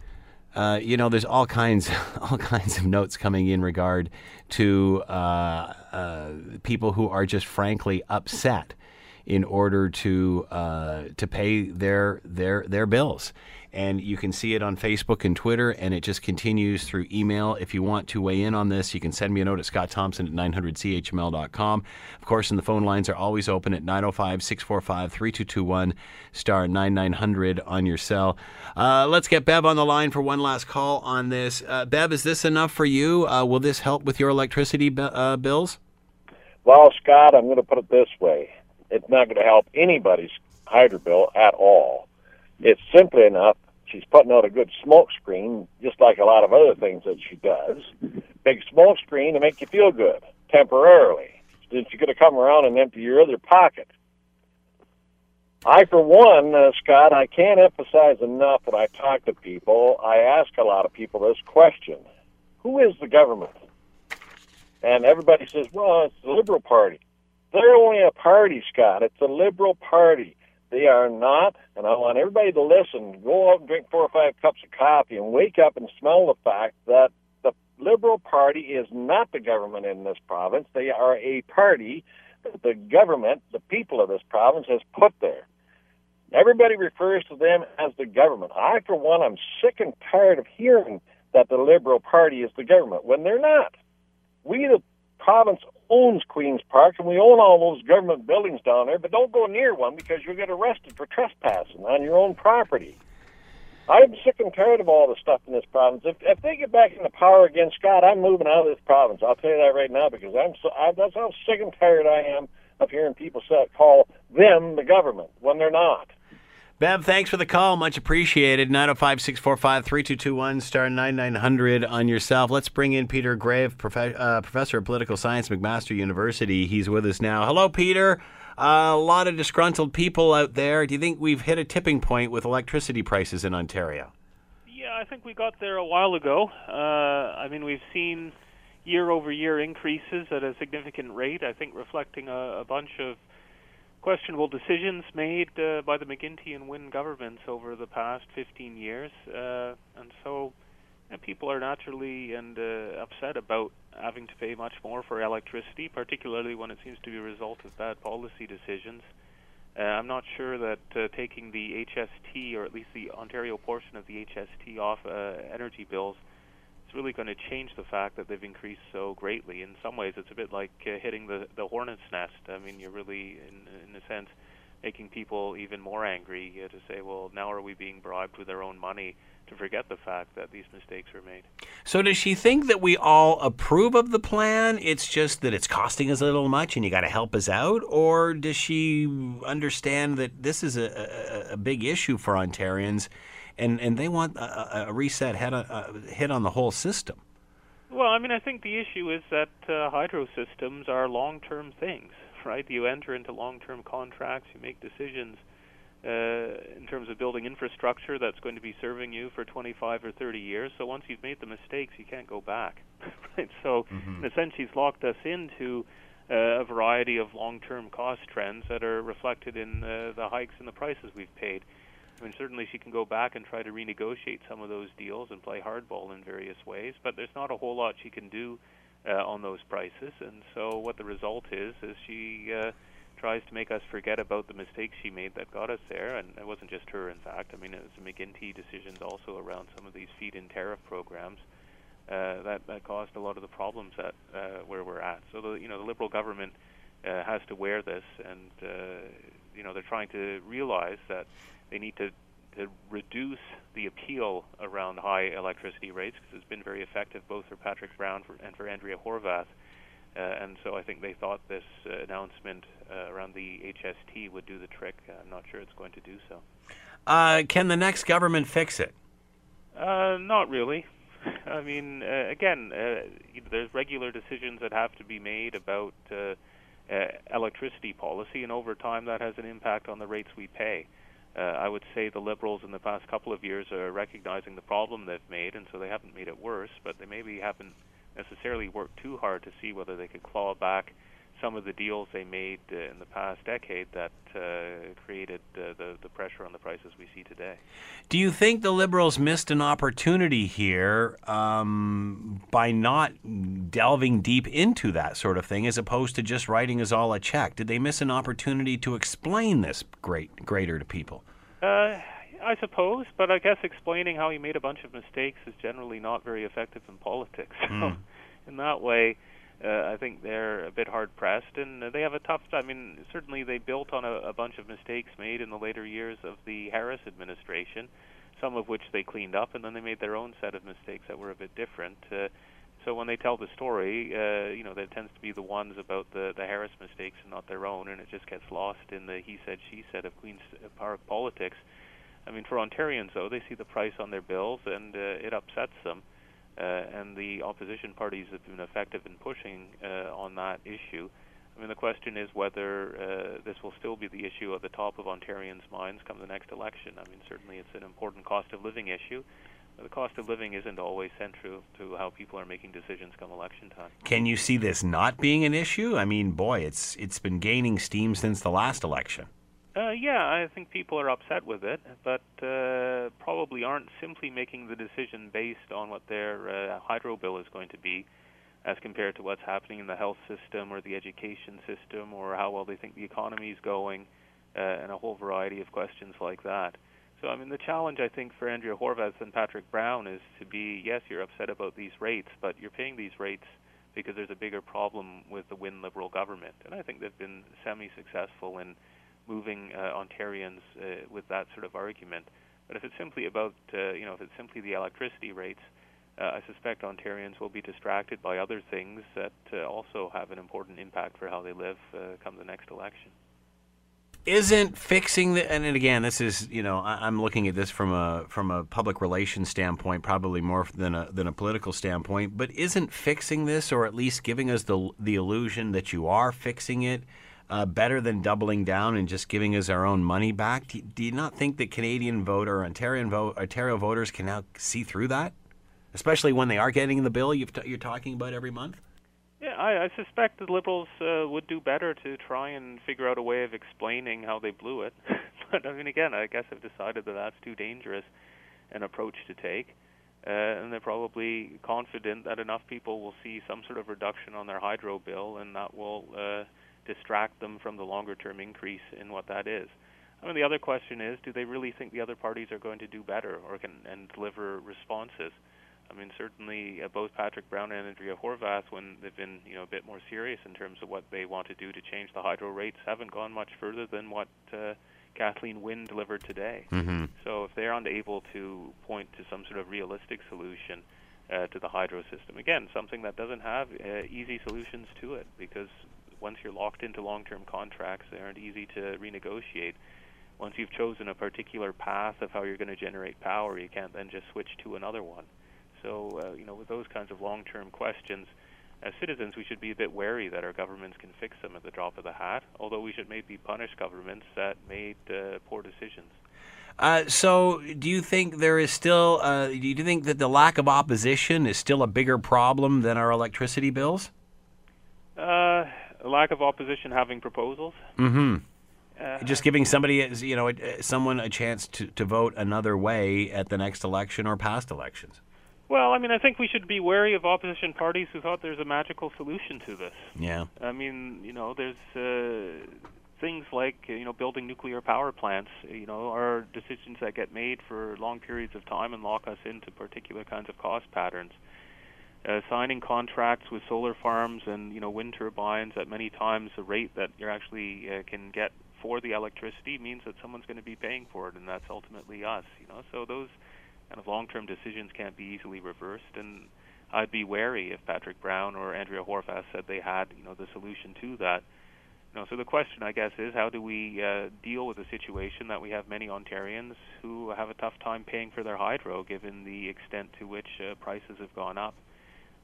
uh, you know, there's all kinds, all kinds of notes coming in regard to uh, uh, people who are just frankly upset in order to uh, to pay their their their bills. And you can see it on Facebook and Twitter, and it just continues through email. If you want to weigh in on this, you can send me a note at Scott Thompson at 900CHML.com. Of course, and the phone lines are always open at 905 645 3221 star 9900 on your cell. Uh, let's get Bev on the line for one last call on this. Uh, Bev, is this enough for you? Uh, will this help with your electricity uh, bills? Well, Scott, I'm going to put it this way. It's not going to help anybody's hydro bill at all. It's simply enough. She's putting out a good smoke screen, just like a lot of other things that she does. Big smoke screen to make you feel good temporarily. Then she's going to come around and empty your other pocket. I, for one, uh, Scott, I can't emphasize enough when I talk to people. I ask a lot of people this question: Who is the government? And everybody says, well, it's the Liberal Party. They're only a party, Scott. It's a Liberal Party. They are not, and I want everybody to listen, go out and drink four or five cups of coffee and wake up and smell the fact that the Liberal Party is not the government in this province. They are a party that the government, the people of this province, has put there. Everybody refers to them as the government. I, for one, I'm sick and tired of hearing that the Liberal Party is the government when they're not. We, the province, owns Queen's Park, and we own all those government buildings down there, but don't go near one because you'll get arrested for trespassing on your own property. I'm sick and tired of all the stuff in this province. If, if they get back into power again, Scott, I'm moving out of this province. I'll tell you that right now because I'm so I, that's how sick and tired I am of hearing people call them the government when they're not. Bev, thanks for the call. Much appreciated. 905 645 3221 star 9900 on yourself. Let's bring in Peter Graefe, prof- uh, professor of political science, McMaster University. He's with us now. Hello, Peter. Uh, a lot of disgruntled people out there. Do you think we've hit a tipping point with electricity prices in Ontario? Yeah, I think we got there a while ago. Uh, I mean, we've seen year over year increases at a significant rate, I think reflecting a, a bunch of questionable decisions made uh, by the McGuinty and Wynne governments over the past 15 years, uh, and so and people are naturally and uh, upset about having to pay much more for electricity, particularly when it seems to be a result of bad policy decisions. Uh, I'm not sure that uh, taking the HST, or at least the Ontario portion of the HST, off uh, energy bills really going to change the fact that they've increased so greatly. In some ways, it's a bit like uh, hitting the the hornet's nest. I mean, you're really, in in a sense, making people even more angry uh, to say, well, now are we being bribed with our own money to forget the fact that these mistakes were made. So does she think that we all approve of the plan? It's just that it's costing us a little much and you got to help us out? Or does she understand that this is a, a, a big issue for Ontarians and and they want a, a reset head on, uh, hit on the whole system. Well, I mean, I think the issue is that uh, hydro systems are long-term things, right? You enter into long-term contracts, you make decisions uh, in terms of building infrastructure that's going to be serving you for 25 or 30 years. So once you've made the mistakes, you can't go back, right? So mm-hmm. in a sense, she's locked us into uh, a variety of long-term cost trends that are reflected in uh, the hikes in the prices we've paid. I mean, certainly she can go back and try to renegotiate some of those deals and play hardball in various ways, but there's not a whole lot she can do uh, on those prices. And so what the result is is she uh, tries to make us forget about the mistakes she made that got us there. And it wasn't just her, in fact. I mean, it was the McGuinty decisions also around some of these feed-in tariff programs. Uh, that that caused a lot of the problems at uh, where we're at. So the you know the liberal government uh, has to wear this, and uh, you know they're trying to realize that they need to, to reduce the appeal around high electricity rates because it's been very effective both for Patrick Brown for, and for Andrea Horwath. Uh, and so I think they thought this uh, announcement uh, around the HST would do the trick. I'm not sure it's going to do so. Uh, can the next government fix it? Uh, not really. I mean, uh, again, there's regular decisions that have to be made about electricity policy, and over time that has an impact on the rates we pay uh, I would say the Liberals in the past couple of years are recognizing the problem they've made, and so they haven't made it worse, but they maybe haven't necessarily worked too hard to see whether they could claw back some of the deals they made uh, in the past decade that uh, created uh, the, the pressure on the prices we see today. Do you think the Liberals missed an opportunity here um, by not delving deep into that sort of thing as opposed to just writing us all a check? Did they miss an opportunity to explain this great greater to people? Uh, I suppose, but I guess explaining how he made a bunch of mistakes is generally not very effective in politics. Mm. So, in that way, uh, I think they're a bit hard pressed, and they have a tough. I mean, certainly they built on a, a bunch of mistakes made in the later years of the Harris administration, some of which they cleaned up, and then they made their own set of mistakes that were a bit different. Uh, so when they tell the story, uh, you know, that tends to be the ones about the the Harris mistakes and not their own, and it just gets lost in the he said she said of Queens Park politics. I mean, for Ontarians though, they see the price on their bills, and uh, it upsets them uh, and the opposition parties have been effective in pushing uh, on that issue. I mean, the question is whether uh, this will still be the issue at the top of Ontarians' minds come the next election. I mean, certainly it's an important cost of living issue, the cost of living isn't always central to how people are making decisions come election time. Can you see this not being an issue? I mean, boy, it's it's been gaining steam since the last election. Uh, yeah, I think people are upset with it, but uh, probably aren't simply making the decision based on what their uh, hydro bill is going to be, as compared to what's happening in the health system or the education system or how well they think the economy is going, uh, and a whole variety of questions like that. So, I mean, the challenge I think for Andrea Horwath and Patrick Brown is to be yes, you're upset about these rates, but you're paying these rates because there's a bigger problem with the Wynne Liberal government, and I think they've been semi-successful in moving uh, Ontarians uh, with that sort of argument. But if it's simply about, uh, you know, if it's simply the electricity rates, I suspect Ontarians will be distracted by other things that also have an important impact for how they live come the next election. Isn't fixing the and again this is you know I, am looking at this from a from a public relations standpoint probably more than a than a political standpoint but isn't fixing this or at least giving us the the illusion that you are fixing it uh, better than doubling down and just giving us our own money back? Do, do you not think that Canadian voter, Ontario, vote, Ontario voters can now see through that, especially when they are getting the bill you are talking about every month? Yeah, I, I suspect the Liberals uh, would do better to try and figure out a way of explaining how they blew it. but I mean, again, I guess I've decided that that's too dangerous an approach to take. Uh, and they're probably confident that enough people will see some sort of reduction on their hydro bill, and that will uh, distract them from the longer term increase in what that is. I mean, the other question is, do they really think the other parties are going to do better or can and deliver responses? I mean, certainly uh, both Patrick Brown and Andrea Horwath, when they've been you know a bit more serious in terms of what they want to do to change the hydro rates, haven't gone much further than what uh, Kathleen Wynne delivered today. Mm-hmm. So if they're unable to point to some sort of realistic solution uh, to the hydro system, again, something that doesn't have uh, easy solutions to it, because once you're locked into long-term contracts, they aren't easy to renegotiate. Once you've chosen a particular path of how you're going to generate power, you can't then just switch to another one. So, uh, you know, with those kinds of long-term questions, as citizens, we should be a bit wary that our governments can fix them at the drop of the hat. Although we should maybe punish governments that made uh, poor decisions. Uh, so, do you think there is still? Uh, do you think that the lack of opposition is still a bigger problem than our electricity bills? Uh, a lack of opposition having proposals. Mm-hmm. Uh, Just giving somebody, you know, someone a chance to, to vote another way at the next election or past elections. Well, I mean, I think we should be wary of opposition parties who thought there's a magical solution to this. Yeah. I mean, you know, there's uh, things like you know building nuclear power plants. You know, are decisions that get made for long periods of time and lock us into particular kinds of cost patterns. Uh, signing contracts with solar farms and you know wind turbines at many times the rate that you actually uh, can get for the electricity means that someone's going to be paying for it, and that's ultimately us. You know, so those kind of long-term decisions can't be easily reversed, and I'd be wary if Patrick Brown or Andrea Horwath said they had you know the solution to that. You know, so the question, I guess, is how do we uh, deal with a situation that we have many Ontarians who have a tough time paying for their hydro, given the extent to which uh, prices have gone up.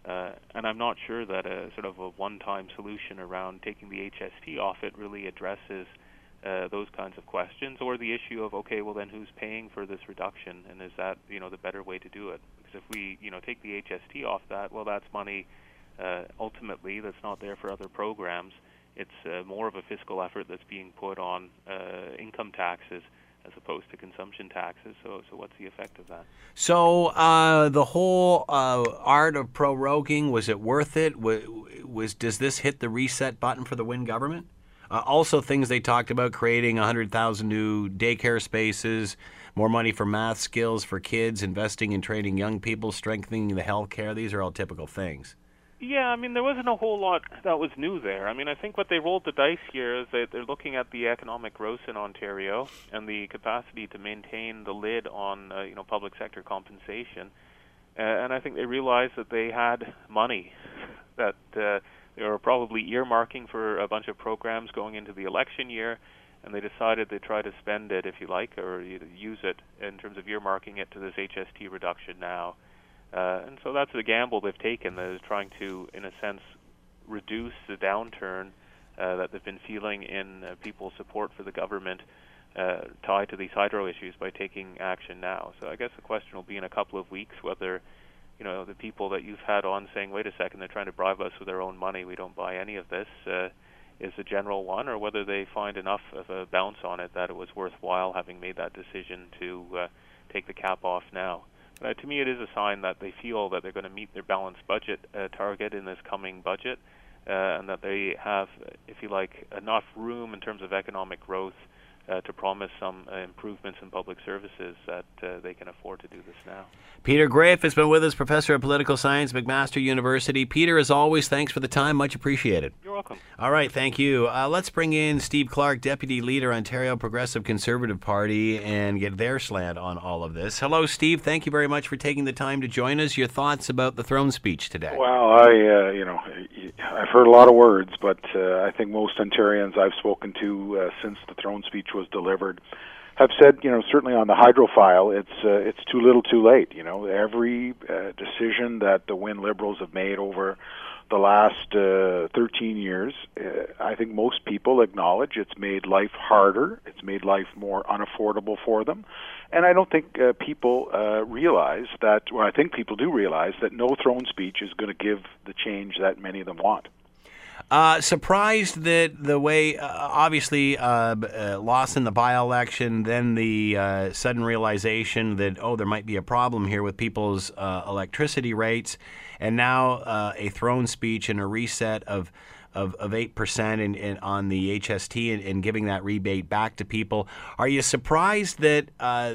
Uh, and I'm not sure that a sort of a one-time solution around taking the HST off it really addresses uh, those kinds of questions, or the issue of okay, well then who's paying for this reduction, and is that you know the better way to do it? Because if we you know take the HST off that, well that's money uh, ultimately that's not there for other programs. It's uh, more of a fiscal effort that's being put on uh, income taxes as opposed to consumption taxes. So, so what's the effect of that? So, uh, the whole uh, art of proroguing was it worth it? Was, was, does this hit the reset button for the Wynne government? Uh, also, things they talked about creating 100,000 new daycare spaces, more money for math skills for kids, investing in training young people, strengthening the health care. These are all typical things. Yeah, I mean, there wasn't a whole lot that was new there. I mean, I think what they rolled the dice here is that they're looking at the economic growth in Ontario and the capacity to maintain the lid on, uh, you know, public sector compensation. Uh, and I think they realized that they had money that uh, they were probably earmarking for a bunch of programs going into the election year, and they decided they'd try to spend it, if you like, or use it in terms of earmarking it to this HST reduction now. And so that's the gamble they've taken, that is trying to, in a sense, reduce the downturn uh, that they've been feeling in uh, people's support for the government uh, tied to these hydro issues by taking action now. So I guess the question will be in a couple of weeks whether you know the people that you've had on saying, "Wait a second, they're trying to bribe us with their own money. We don't buy any of this." Uh, is a general one, or whether they find enough of a bounce on it that it was worthwhile having made that decision to uh, take the cap off now. Uh, to me, it is a sign that they feel that they're going to meet their balanced budget uh, target in this coming budget, uh, and that they have, if you like, enough room in terms of economic growth uh, to promise some uh, improvements in public services that uh, they can afford to do this now. Peter Graefe has been with us, professor of political science, McMaster University. Peter, as always, thanks for the time. Much appreciated. You're welcome. All right, thank you. Uh, let's bring in Steve Clark, Deputy Leader, Ontario Progressive Conservative Party, and get their slant on all of this. Hello, Steve. Thank you very much for taking the time to join us. Your thoughts about the throne speech today? Well, I, uh, you know, I've heard a lot of words, but uh, I think most Ontarians I've spoken to uh, since the throne speech was delivered have said, you know, certainly on the hydro file, it's uh, it's too little, too late. You know, every uh, decision that the Wynne Liberals have made over the last uh, 13 years, uh, I think most people acknowledge it's made life harder. It's made life more unaffordable for them. And I don't think uh, people uh, realize that, well, I think people do realize that no throne speech is going to give the change that many of them want. Uh, surprised that the way, uh, obviously, uh, uh loss in the by election, then the uh, sudden realization that, oh, there might be a problem here with people's uh, electricity rates, and now a throne speech and a reset of. Of, of 8% in, in, on the HST and, and, giving that rebate back to people. Are you surprised that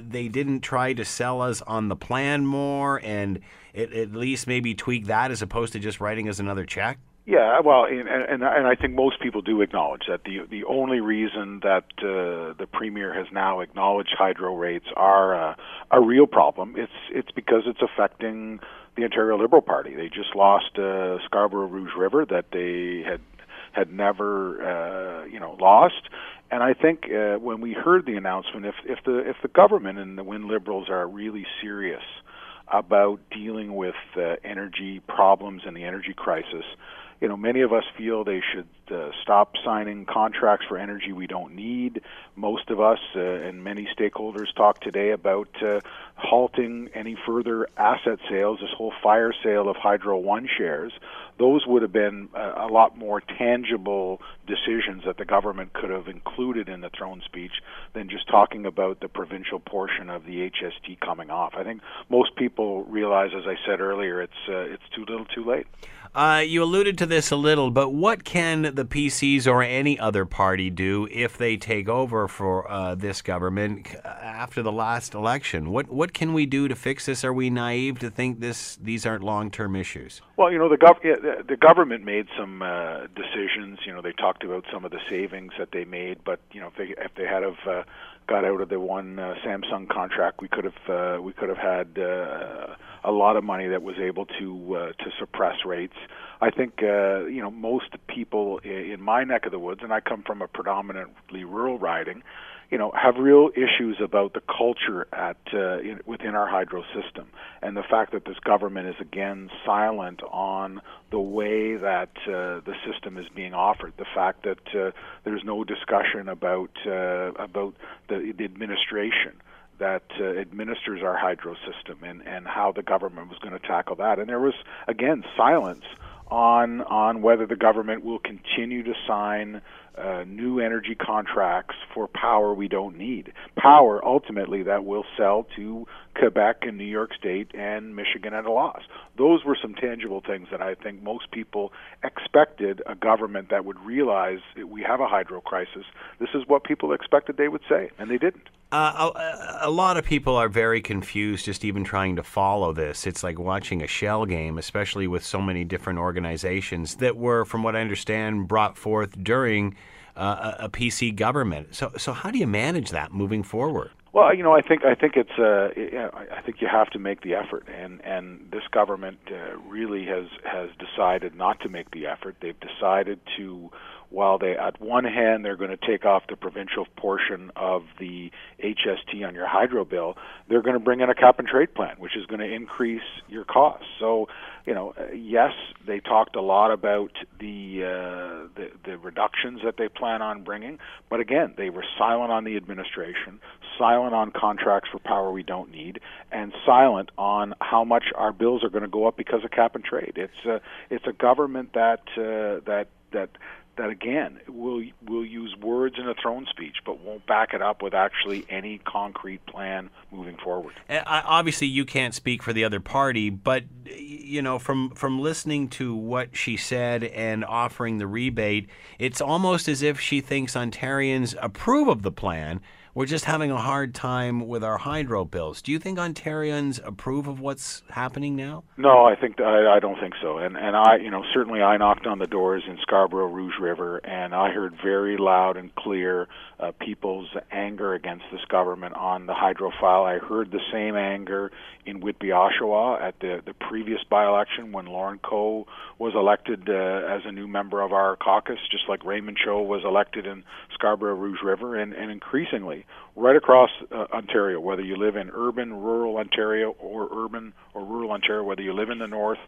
they didn't try to sell us on the plan more and it, at least maybe tweak that as opposed to just writing us another check? Yeah, well, and, and and I think most people do acknowledge that the the only reason that uh, the premier has now acknowledged hydro rates are uh, a real problem. It's it's because it's affecting the Ontario Liberal Party. They just lost uh, Scarborough Rouge River that they had had never uh, you know lost. And I think uh, when we heard the announcement, if if the if the government and the Wynne Liberals are really serious about dealing with uh, energy problems and the energy crisis, you know, many of us feel they should uh, stop signing contracts for energy we don't need. Most of us uh, and many stakeholders talk today about uh, halting any further asset sales, this whole fire sale of Hydro One shares. Those would have been a, a lot more tangible decisions that the government could have included in the throne speech than just talking about the provincial portion of the HST coming off. I think most people realize, as I said earlier, it's uh, it's too little, too late. Uh, you alluded to this a little, but what can the PCs or any other party do if they take over for uh, this government after the last election? What what can we do to fix this? Are we naive to think this these aren't long term issues? Well, you know, the gov- the government made some uh, decisions. You know, they talked about some of the savings that they made, but you know, if they if they had of uh, got out of the one uh, Samsung contract, we could have uh, we could have had uh, a lot of money that was able to uh, to suppress rates. I think uh, you know most people in my neck of the woods, and I come from a predominantly rural riding you know, have real issues about the culture at uh, in, within our hydro system, and the fact that this government is again silent on the way that uh, the system is being offered. The fact that uh, there's no discussion about uh, about the, the administration that uh, administers our hydro system and, and how the government was going to tackle that. And there was again silence on on whether the government will continue to sign uh, new energy contracts for power we don't need. Power ultimately that will sell to Quebec and New York State and Michigan at a loss. Those were some tangible things that I think most people expected a government that would realize we have a hydro crisis. This is what people expected they would say, and they didn't. Uh, a, a, lot of people are very confused just even trying to follow this. It's like watching a shell game, especially with so many different organizations that were, from what I understand, brought forth during uh, a, PC government. So, so how do you manage that moving forward? Well, you know, I think I think it's uh, I think you have to make the effort, and and this government uh, really has has decided not to make the effort. They've decided to while they, at one hand, they're going to take off the provincial portion of the HST on your hydro bill, they're going to bring in a cap and trade plan, which is going to increase your costs. So, you know, uh, yes, they talked a lot about the, uh, the the reductions that they plan on bringing, but again, they were silent on the administration, silent on contracts for power we don't need, and silent on how much our bills are going to go up because of cap and trade. It's a it's a government that uh, that that that again will will use words in a throne speech, but won't back it up with actually any concrete plan moving forward. Eh, obviously, you can't speak for the other party, but you know, from from listening to what she said and offering the rebate, it's almost as if she thinks Ontarians approve of the plan we're just having a hard time with our hydro bills. Do you think Ontarians approve of what's happening now? No, I think I, I don't think so. And and I, you know, certainly I knocked on the doors in Scarborough, Rouge River, and I heard very loud and clear uh, people's anger against this government on the hydro file. I heard the same anger in Whitby, Oshawa, at the the previous by-election when Lorne Coe was elected uh, as a new member of our caucus, just like Raymond Cho was elected in Scarborough, Rouge River, and and increasingly right across uh, Ontario, whether you live in urban, rural Ontario, or urban or rural Ontario, whether you live in the north,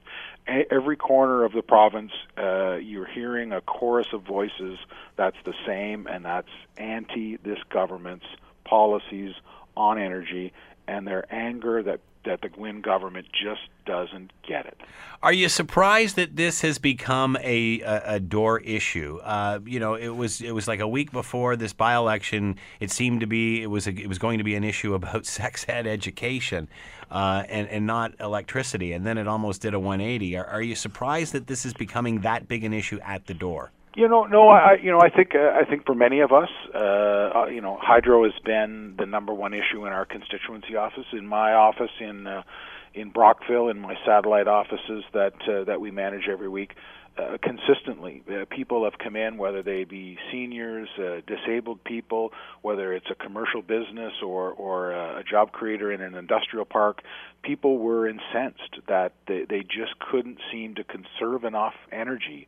a- every corner of the province, uh, you're hearing a chorus of voices that's the same, and that's anti this government's policies on energy and their anger that that the Wynne government just doesn't get it. Are you surprised that this has become a, a, a door issue? Uh, you know, it was it was like a week before this by-election. It seemed to be it was a, it was going to be an issue about sex ed education, uh, and and not electricity. And then it almost did a 180. Are, are you surprised that this is becoming that big an issue at the door? You know, no, I, you know, I think, uh, I think for many of us, uh, uh, you know, hydro has been the number one issue in our constituency office. In my office, in uh, in Brockville, in my satellite offices that uh, that we manage every week, uh, consistently, uh, people have come in, whether they be seniors, uh, disabled people, whether it's a commercial business or or uh, a job creator in an industrial park. People were incensed that they, they just couldn't seem to conserve enough energy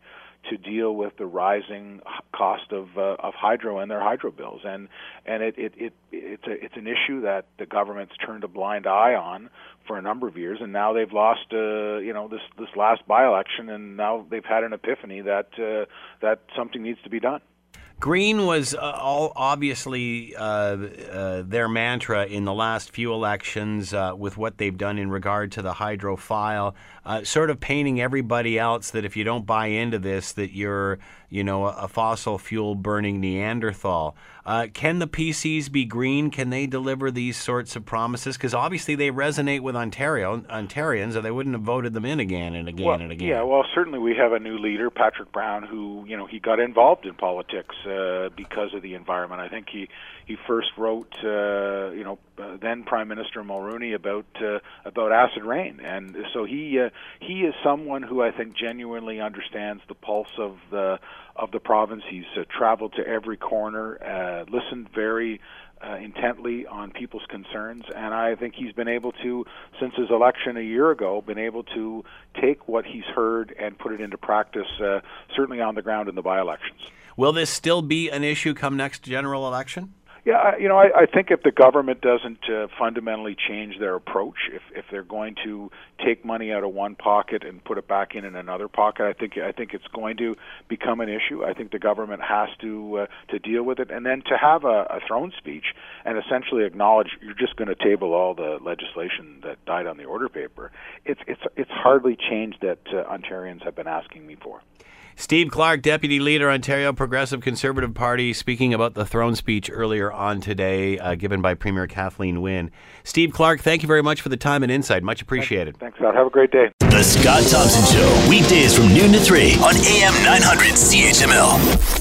to deal with the rising cost of uh, of hydro and their hydro bills. And and it, it it it's a it's an issue that the government's turned a blind eye on for a number of years. And now they've lost uh, you know this this last by election and now they've had an epiphany that uh, that something needs to be done Green was uh, all obviously uh, uh, their mantra in the last few elections uh, with what they've done in regard to the hydro file, uh, sort of painting everybody else that if you don't buy into this, that you're you know, a, fossil fuel burning Neanderthal. Uh, can the PCs be green? Can they deliver these sorts of promises? Because obviously they resonate with Ontario Ontarians, or they wouldn't have voted them in again and again well, and again. Yeah, well, certainly we have a new leader, Patrick Brown, who you know he got involved in politics uh, because of the environment. I think he he first wrote, uh, you know, uh, then Prime Minister Mulroney about uh, about acid rain, and so he uh, he is someone who I think genuinely understands the pulse of the of the province. He's uh, traveled to every corner, uh, listened very uh, intently on people's concerns, and I think he's been able to, since his election a year ago, been able to take what he's heard and put it into practice, uh, certainly on the ground in the by-elections. Will this still be an issue come next general election? Yeah, you know, I, I think if the government doesn't uh, fundamentally change their approach, if if they're going to take money out of one pocket and put it back in in another pocket, I think I think it's going to become an issue. I think the government has to uh, to deal with it, and then to have a, a throne speech and essentially acknowledge you're just going to table all the legislation that died on the order paper. It's it's it's hardly change that uh, Ontarians have been asking me for. Steve Clark, Deputy Leader, Ontario Progressive Conservative Party, speaking about the throne speech earlier on today, uh, given by Premier Kathleen Wynne. Steve Clark, thank you very much for the time and insight. Much appreciated. Thanks, Scott. Have a great day. The Scott Thompson Show, weekdays from noon to 3 on AM 900 CHML.